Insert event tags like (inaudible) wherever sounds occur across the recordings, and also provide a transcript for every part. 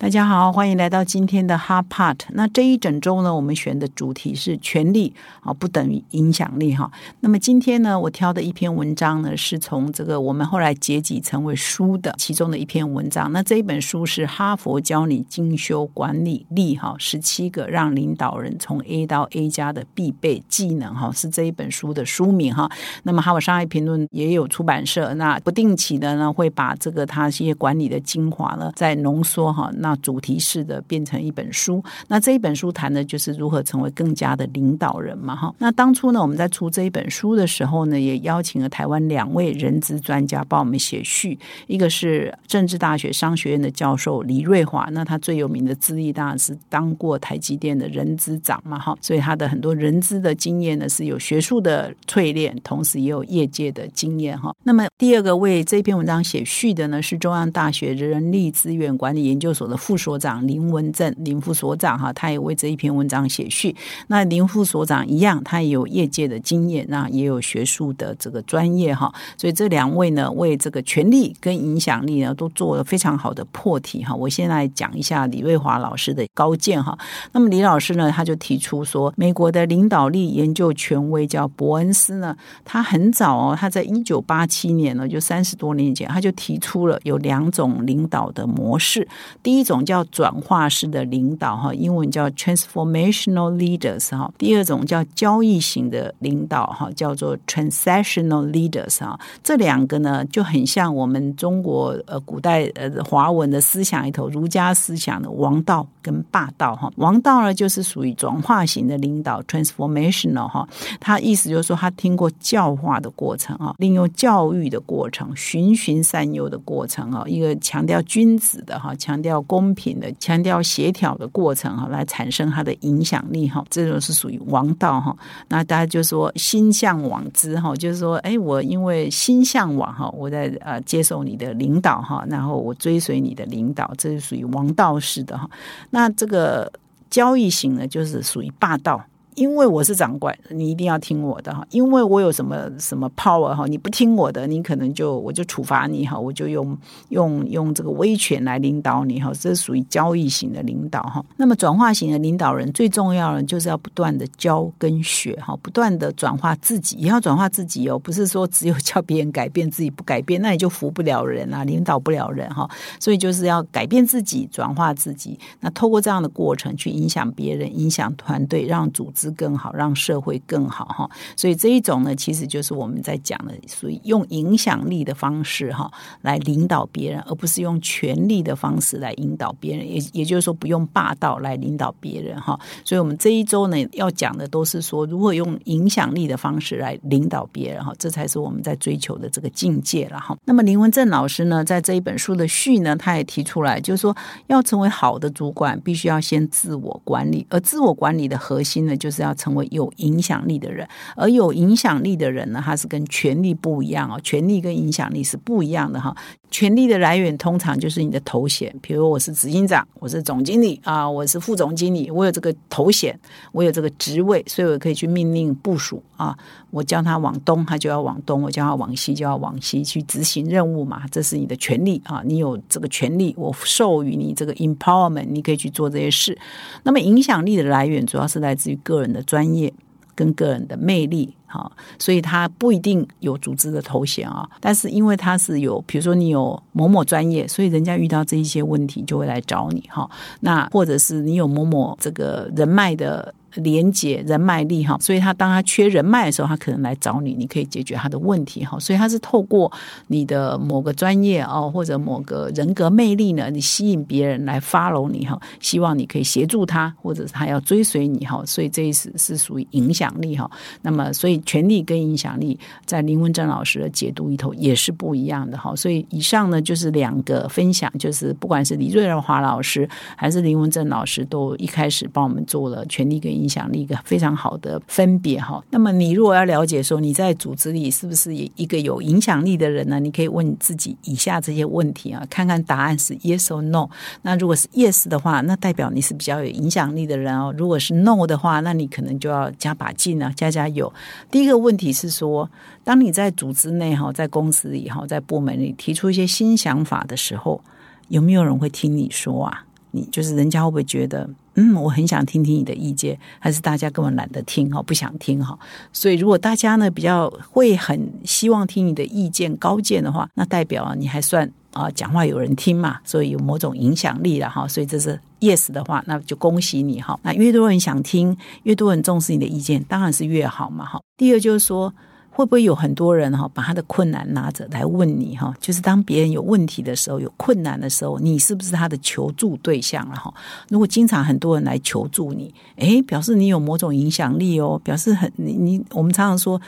大家好，欢迎来到今天的 Hard Part。那这一整周呢，我们选的主题是权力啊，不等于影响力哈。那么今天呢，我挑的一篇文章呢，是从这个我们后来结集成为书的其中的一篇文章。那这一本书是哈佛教你精修管理力哈，十七个让领导人从 A 到 A 加的必备技能哈，是这一本书的书名哈。那么哈佛商业评论也有出版社，那不定期的呢，会把这个它一些管理的精华呢，再浓缩哈。那主题式的变成一本书，那这一本书谈的就是如何成为更加的领导人嘛，哈。那当初呢，我们在出这一本书的时候呢，也邀请了台湾两位人资专家帮我们写序，一个是政治大学商学院的教授李瑞华，那他最有名的资历当然是当过台积电的人资长嘛，哈，所以他的很多人资的经验呢是有学术的淬炼，同时也有业界的经验，哈。那么第二个为这篇文章写序的呢，是中央大学人力资源管理研究所的。副所长林文正，林副所长哈，他也为这一篇文章写序。那林副所长一样，他也有业界的经验，那也有学术的这个专业哈。所以这两位呢，为这个权力跟影响力呢，都做了非常好的破题哈。我先来讲一下李瑞华老师的高见哈。那么李老师呢，他就提出说，美国的领导力研究权威叫伯恩斯呢，他很早哦，他在一九八七年呢，就三十多年前，他就提出了有两种领导的模式，第一种。叫转化式的领导哈，英文叫 transformational leaders 哈。第二种叫交易型的领导哈，叫做 transactional leaders 哈。这两个呢就很像我们中国呃古代呃华文的思想里头儒家思想的王道跟霸道哈。王道呢就是属于转化型的领导 transformational 哈，他意思就是说他听过教化的过程啊，利用教育的过程，循循善诱的过程啊，一个强调君子的哈，强调公。公平的强调协调的过程哈，来产生它的影响力哈，这种是属于王道哈。那大家就说心向往之哈，就是说，哎，我因为心向往哈，我在呃接受你的领导哈，然后我追随你的领导，这是属于王道式的哈。那这个交易型呢，就是属于霸道。因为我是长官，你一定要听我的哈。因为我有什么什么 power 哈，你不听我的，你可能就我就处罚你哈，我就用用用这个威权来领导你哈。这是属于交易型的领导哈。那么转化型的领导人最重要的就是要不断的教跟学哈，不断的转化自己，也要转化自己哦。不是说只有叫别人改变自己不改变，那你就服不了人啊，领导不了人哈。所以就是要改变自己，转化自己。那透过这样的过程去影响别人，影响团队，让组织。更好，让社会更好哈，所以这一种呢，其实就是我们在讲的，属于用影响力的方式哈，来领导别人，而不是用权力的方式来引导别人，也也就是说，不用霸道来领导别人哈。所以我们这一周呢，要讲的都是说，如何用影响力的方式来领导别人哈，这才是我们在追求的这个境界了哈。那么林文正老师呢，在这一本书的序呢，他也提出来，就是说，要成为好的主管，必须要先自我管理，而自我管理的核心呢，就就是要成为有影响力的人，而有影响力的人呢，他是跟权力不一样哦，权力跟影响力是不一样的哈。权力的来源通常就是你的头衔，比如我是执行长，我是总经理啊，我是副总经理，我有这个头衔，我有这个职位，所以我可以去命令部署啊。我叫他往东，他就要往东；我叫他往西，就要往西去执行任务嘛。这是你的权利啊，你有这个权利，我授予你这个 empowerment，你可以去做这些事。那么影响力的来源主要是来自于个人的专业跟个人的魅力。哈，所以他不一定有组织的头衔啊，但是因为他是有，比如说你有某某专业，所以人家遇到这一些问题就会来找你哈。那或者是你有某某这个人脉的。连接人脉力哈，所以他当他缺人脉的时候，他可能来找你，你可以解决他的问题哈。所以他是透过你的某个专业哦，或者某个人格魅力呢，你吸引别人来 follow 你哈，希望你可以协助他，或者是他要追随你哈。所以这一是是属于影响力哈。那么，所以权力跟影响力在林文正老师的解读里头也是不一样的哈。所以以上呢就是两个分享，就是不管是李瑞华老师还是林文正老师，都一开始帮我们做了权力跟影响力一个非常好的分别哈。那么你如果要了解说你在组织里是不是一个有影响力的人呢？你可以问自己以下这些问题啊，看看答案是 yes or no。那如果是 yes 的话，那代表你是比较有影响力的人哦。如果是 no 的话，那你可能就要加把劲啊，加加油。第一个问题是说，当你在组织内哈，在公司里哈，在部门里提出一些新想法的时候，有没有人会听你说啊？你就是人家会不会觉得，嗯，我很想听听你的意见，还是大家根本懒得听哈，不想听哈？所以如果大家呢比较会很希望听你的意见高见的话，那代表你还算啊讲话有人听嘛，所以有某种影响力了哈。所以这是 yes 的话，那就恭喜你哈。那越多人想听，越多人重视你的意见，当然是越好嘛哈。第二就是说。会不会有很多人哈，把他的困难拿着来问你哈？就是当别人有问题的时候，有困难的时候，你是不是他的求助对象了哈？如果经常很多人来求助你，诶，表示你有某种影响力哦，表示很你你我们常常说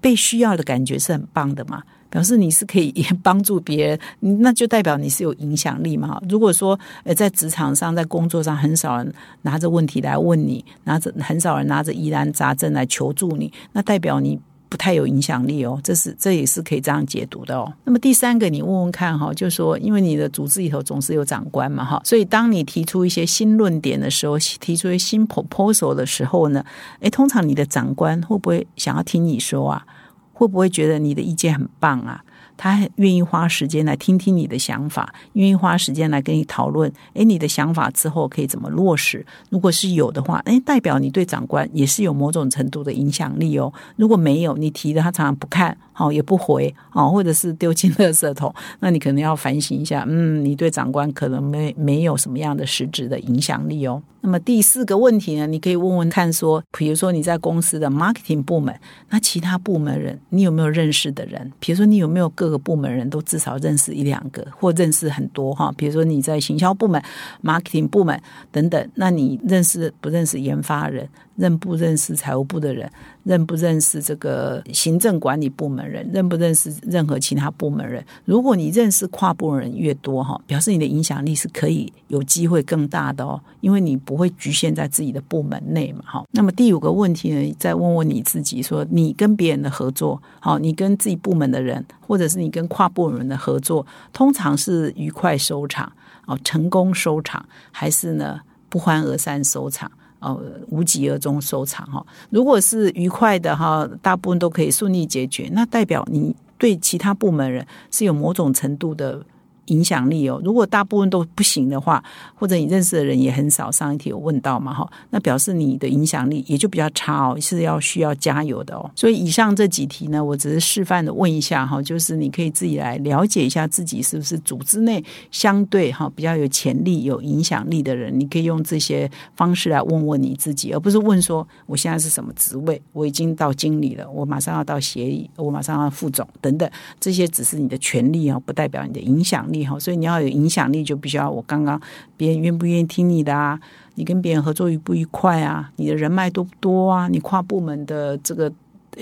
被需要的感觉是很棒的嘛，表示你是可以 (laughs) 帮助别人，那就代表你是有影响力嘛。如果说呃在职场上在工作上很少人拿着问题来问你，拿着很少人拿着疑难杂症来求助你，那代表你。不太有影响力哦，这是这也是可以这样解读的哦。那么第三个，你问问看哈，就是说，因为你的组织里头总是有长官嘛哈，所以当你提出一些新论点的时候，提出一些新 proposal 的时候呢，诶，通常你的长官会不会想要听你说啊？会不会觉得你的意见很棒啊？他愿意花时间来听听你的想法，愿意花时间来跟你讨论。诶，你的想法之后可以怎么落实？如果是有的话，诶，代表你对长官也是有某种程度的影响力哦。如果没有，你提的他常常不看，好也不回，好或者是丢进垃圾桶，那你可能要反省一下。嗯，你对长官可能没没有什么样的实质的影响力哦。那么第四个问题呢，你可以问问看，说，比如说你在公司的 marketing 部门，那其他部门人，你有没有认识的人？比如说你有没有各个部门人都至少认识一两个，或认识很多哈？比如说你在行销部门、marketing 部门等等，那你认识不认识研发人？认不认识财务部的人？认不认识这个行政管理部门人？认不认识任何其他部门人？如果你认识跨部门人越多哈，表示你的影响力是可以有机会更大的哦，因为你不会局限在自己的部门内嘛哈。那么第五个问题呢，再问问你自己：说你跟别人的合作，好，你跟自己部门的人，或者是你跟跨部门的合作，通常是愉快收场哦，成功收场，还是呢不欢而散收场？呃，无疾而终收场哈。如果是愉快的哈，大部分都可以顺利解决，那代表你对其他部门人是有某种程度的。影响力哦，如果大部分都不行的话，或者你认识的人也很少，上一题有问到嘛哈，那表示你的影响力也就比较差哦，是要需要加油的哦。所以以上这几题呢，我只是示范的问一下哈，就是你可以自己来了解一下自己是不是组织内相对哈比较有潜力、有影响力的人，你可以用这些方式来问问你自己，而不是问说我现在是什么职位，我已经到经理了，我马上要到协议，我马上要副总等等，这些只是你的权利啊，不代表你的影响力。所以你要有影响力，就必须要我刚刚别人愿不愿意听你的啊？你跟别人合作愉不愉快啊？你的人脉多不多啊？你跨部门的这个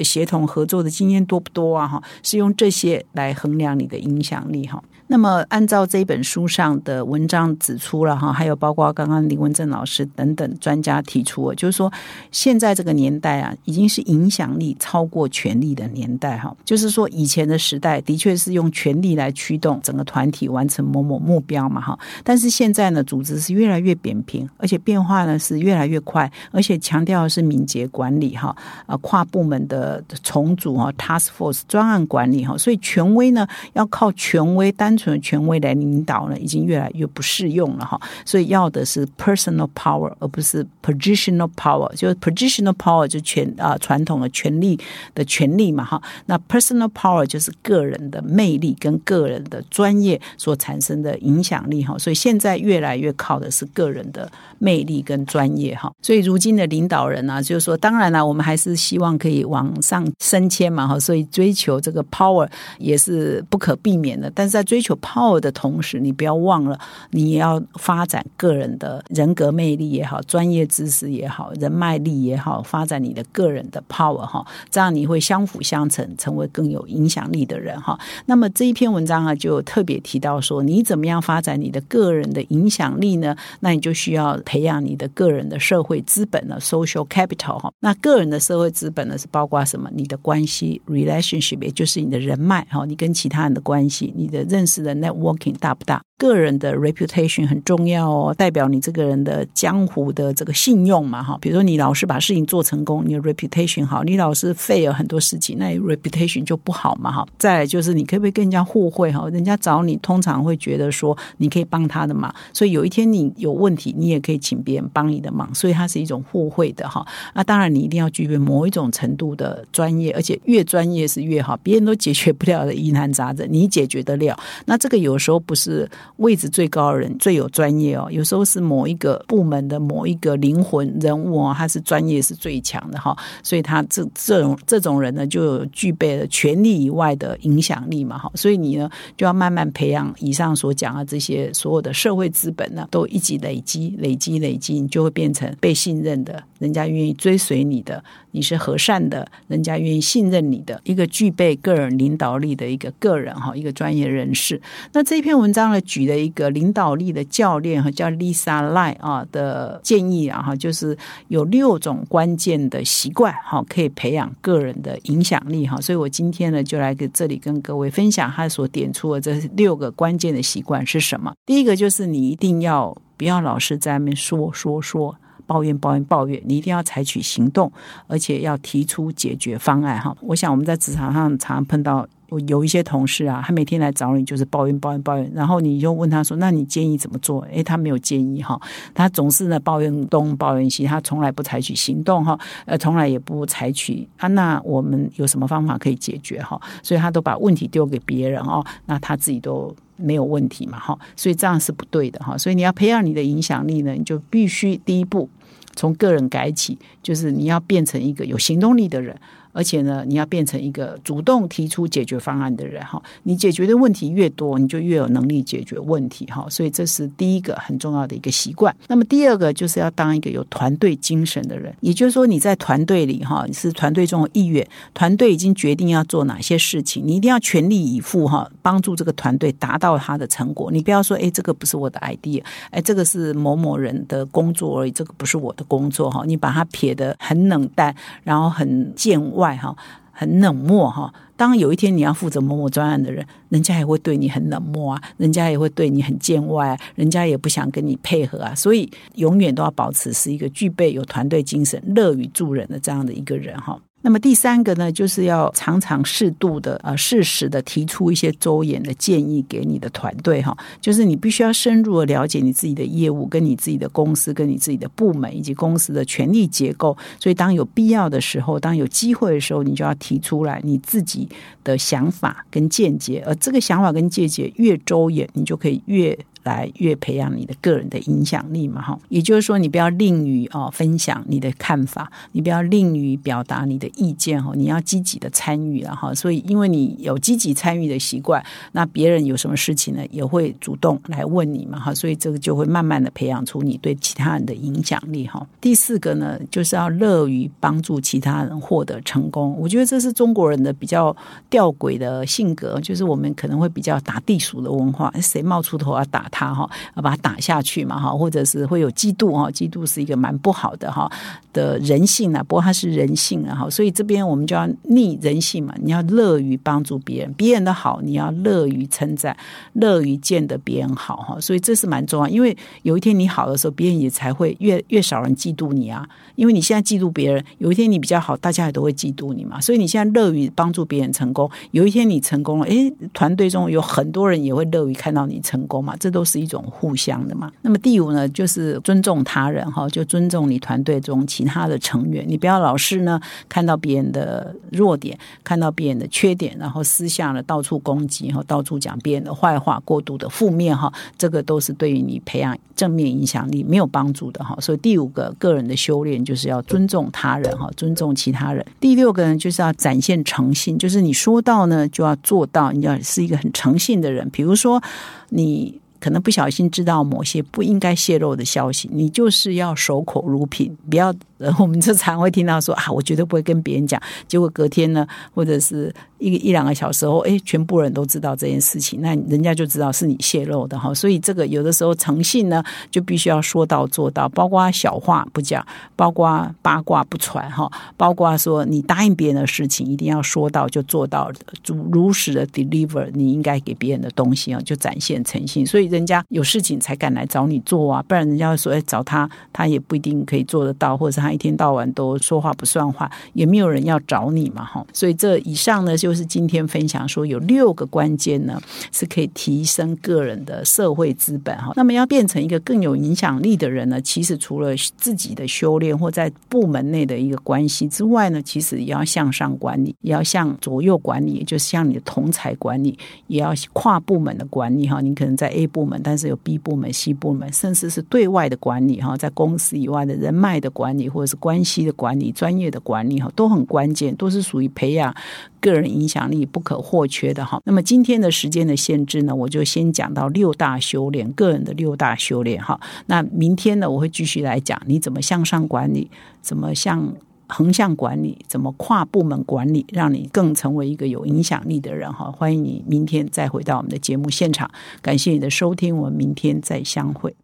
协同合作的经验多不多啊？哈，是用这些来衡量你的影响力哈。那么，按照这本书上的文章指出了哈，还有包括刚刚林文正老师等等专家提出，就是说现在这个年代啊，已经是影响力超过权力的年代哈。就是说，以前的时代的确是用权力来驱动整个团体完成某某目标嘛哈。但是现在呢，组织是越来越扁平，而且变化呢是越来越快，而且强调的是敏捷管理哈，啊跨部门的重组啊，task force 专案管理哈。所以权威呢要靠权威单。纯权威来领导呢，已经越来越不适用了哈，所以要的是 personal power，而不是 positional power。就是 positional power 就权啊传统的权力的权利嘛哈，那 personal power 就是个人的魅力跟个人的专业所产生的影响力哈。所以现在越来越靠的是个人的魅力跟专业哈。所以如今的领导人呢，就是说，当然了，我们还是希望可以往上升迁嘛哈，所以追求这个 power 也是不可避免的。但是在追求 power 的同时，你不要忘了，你也要发展个人的人格魅力也好，专业知识也好，人脉力也好，发展你的个人的 power 哈，这样你会相辅相成，成为更有影响力的人哈。那么这一篇文章啊，就特别提到说，你怎么样发展你的个人的影响力呢？那你就需要培养你的个人的社会资本了，social capital 哈。那个人的社会资本呢，是包括什么？你的关系 relationship，也就是你的人脉哈，你跟其他人的关系，你的认识的 networking 大不大？ 个人的 reputation 很重要哦，代表你这个人的江湖的这个信用嘛哈。比如说你老是把事情做成功，你的 reputation 好；你老是 fail 很多事情，那 reputation 就不好嘛哈。再来就是你可不可以跟人家互惠哈？人家找你通常会觉得说你可以帮他的忙，所以有一天你有问题，你也可以请别人帮你的忙，所以它是一种互惠的哈。那当然你一定要具备某一种程度的专业，而且越专业是越好，别人都解决不了的疑难杂症，你解决得了。那这个有时候不是。位置最高的人最有专业哦，有时候是某一个部门的某一个灵魂人物哦，他是专业是最强的哈，所以他这这种这种人呢，就具备了权力以外的影响力嘛哈，所以你呢就要慢慢培养以上所讲的这些所有的社会资本呢，都一起累积累积累积，你就会变成被信任的，人家愿意追随你的，你是和善的，人家愿意信任你的一个具备个人领导力的一个个人哈，一个专业人士。那这篇文章呢，的一个领导力的教练哈，叫 Lisa Lie 啊的建议啊哈，就是有六种关键的习惯哈，可以培养个人的影响力哈。所以我今天呢，就来给这里跟各位分享他所点出的这六个关键的习惯是什么。第一个就是你一定要不要老是在那边说说说，抱怨抱怨抱怨，你一定要采取行动，而且要提出解决方案哈。我想我们在职场上常碰到。我有一些同事啊，他每天来找你就是抱怨抱怨抱怨，然后你就问他说：“那你建议怎么做？”诶，他没有建议哈，他总是呢抱怨东抱怨西，他从来不采取行动哈，呃，从来也不采取啊。那我们有什么方法可以解决哈？所以他都把问题丢给别人哦，那他自己都没有问题嘛哈，所以这样是不对的哈。所以你要培养你的影响力呢，你就必须第一步从个人改起，就是你要变成一个有行动力的人。而且呢，你要变成一个主动提出解决方案的人哈。你解决的问题越多，你就越有能力解决问题哈。所以这是第一个很重要的一个习惯。那么第二个就是要当一个有团队精神的人，也就是说你在团队里哈，你是团队中的一员，团队已经决定要做哪些事情，你一定要全力以赴哈，帮助这个团队达到他的成果。你不要说哎，这个不是我的 idea，哎，这个是某某人的工作而已，这个不是我的工作哈。你把它撇得很冷淡，然后很见外。外哈，很冷漠哈。当有一天你要负责某某专案的人，人家也会对你很冷漠啊，人家也会对你很见外，人家也不想跟你配合啊。所以永远都要保持是一个具备有团队精神、乐于助人的这样的一个人哈。那么第三个呢，就是要常常适度的呃适时的提出一些周延的建议给你的团队哈，就是你必须要深入的了解你自己的业务、跟你自己的公司、跟你自己的部门以及公司的权力结构。所以当有必要的时候，当有机会的时候，你就要提出来你自己的想法跟见解。而这个想法跟见解越周延，你就可以越。来越培养你的个人的影响力嘛，哈，也就是说，你不要吝于哦分享你的看法，你不要吝于表达你的意见哈，你要积极的参与了哈。所以，因为你有积极参与的习惯，那别人有什么事情呢，也会主动来问你嘛，哈。所以这个就会慢慢的培养出你对其他人的影响力哈。第四个呢，就是要乐于帮助其他人获得成功。我觉得这是中国人的比较吊诡的性格，就是我们可能会比较打地鼠的文化，谁冒出头要打他。他哈把他打下去嘛哈，或者是会有嫉妒哈，嫉妒是一个蛮不好的哈的人性啊。不过他是人性啊哈，所以这边我们就要逆人性嘛，你要乐于帮助别人，别人的好你要乐于称赞，乐于见得别人好哈。所以这是蛮重要，因为有一天你好的时候，别人也才会越越少人嫉妒你啊。因为你现在嫉妒别人，有一天你比较好，大家也都会嫉妒你嘛。所以你现在乐于帮助别人成功，有一天你成功了，诶，团队中有很多人也会乐于看到你成功嘛。这都。都是一种互相的嘛。那么第五呢，就是尊重他人哈，就尊重你团队中其他的成员，你不要老是呢看到别人的弱点，看到别人的缺点，然后私下呢到处攻击哈，到处讲别人的坏话，过度的负面哈，这个都是对于你培养正面影响力没有帮助的哈。所以第五个个人的修炼就是要尊重他人哈，尊重其他人。第六个呢，就是要展现诚信，就是你说到呢就要做到，你要是一个很诚信的人。比如说你。可能不小心知道某些不应该泄露的消息，你就是要守口如瓶，不要。呃我们就常会听到说啊，我绝对不会跟别人讲。结果隔天呢，或者是一个一两个小时后，哎，全部人都知道这件事情，那人家就知道是你泄露的哈。所以这个有的时候诚信呢，就必须要说到做到，包括小话不讲，包括八卦不传哈，包括说你答应别人的事情一定要说到就做到，如如实的 deliver 你应该给别人的东西啊，就展现诚信。所以人家有事情才敢来找你做啊，不然人家说哎找他，他也不一定可以做得到，或者是他。一天到晚都说话不算话，也没有人要找你嘛，哈。所以这以上呢，就是今天分享说有六个关键呢，是可以提升个人的社会资本哈。那么要变成一个更有影响力的人呢，其实除了自己的修炼或在部门内的一个关系之外呢，其实也要向上管理，也要向左右管理，也就是向你的同才管理，也要跨部门的管理哈。你可能在 A 部部门，但是有 B 部门、C 部门，甚至是对外的管理哈，在公司以外的人脉的管理或者是关系的管理、专业的管理哈，都很关键，都是属于培养个人影响力不可或缺的哈。那么今天的时间的限制呢，我就先讲到六大修炼，个人的六大修炼哈。那明天呢，我会继续来讲你怎么向上管理，怎么向横向管理，怎么跨部门管理，让你更成为一个有影响力的人哈。欢迎你明天再回到我们的节目现场，感谢你的收听，我们明天再相会。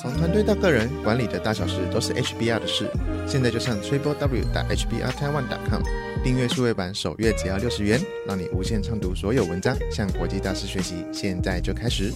从团队到个人，管理的大小事都是 HBR 的事。现在就上 triple w 打 HBR Taiwan 点 com 订阅数位版，首月只要六十元，让你无限畅读所有文章，向国际大师学习。现在就开始。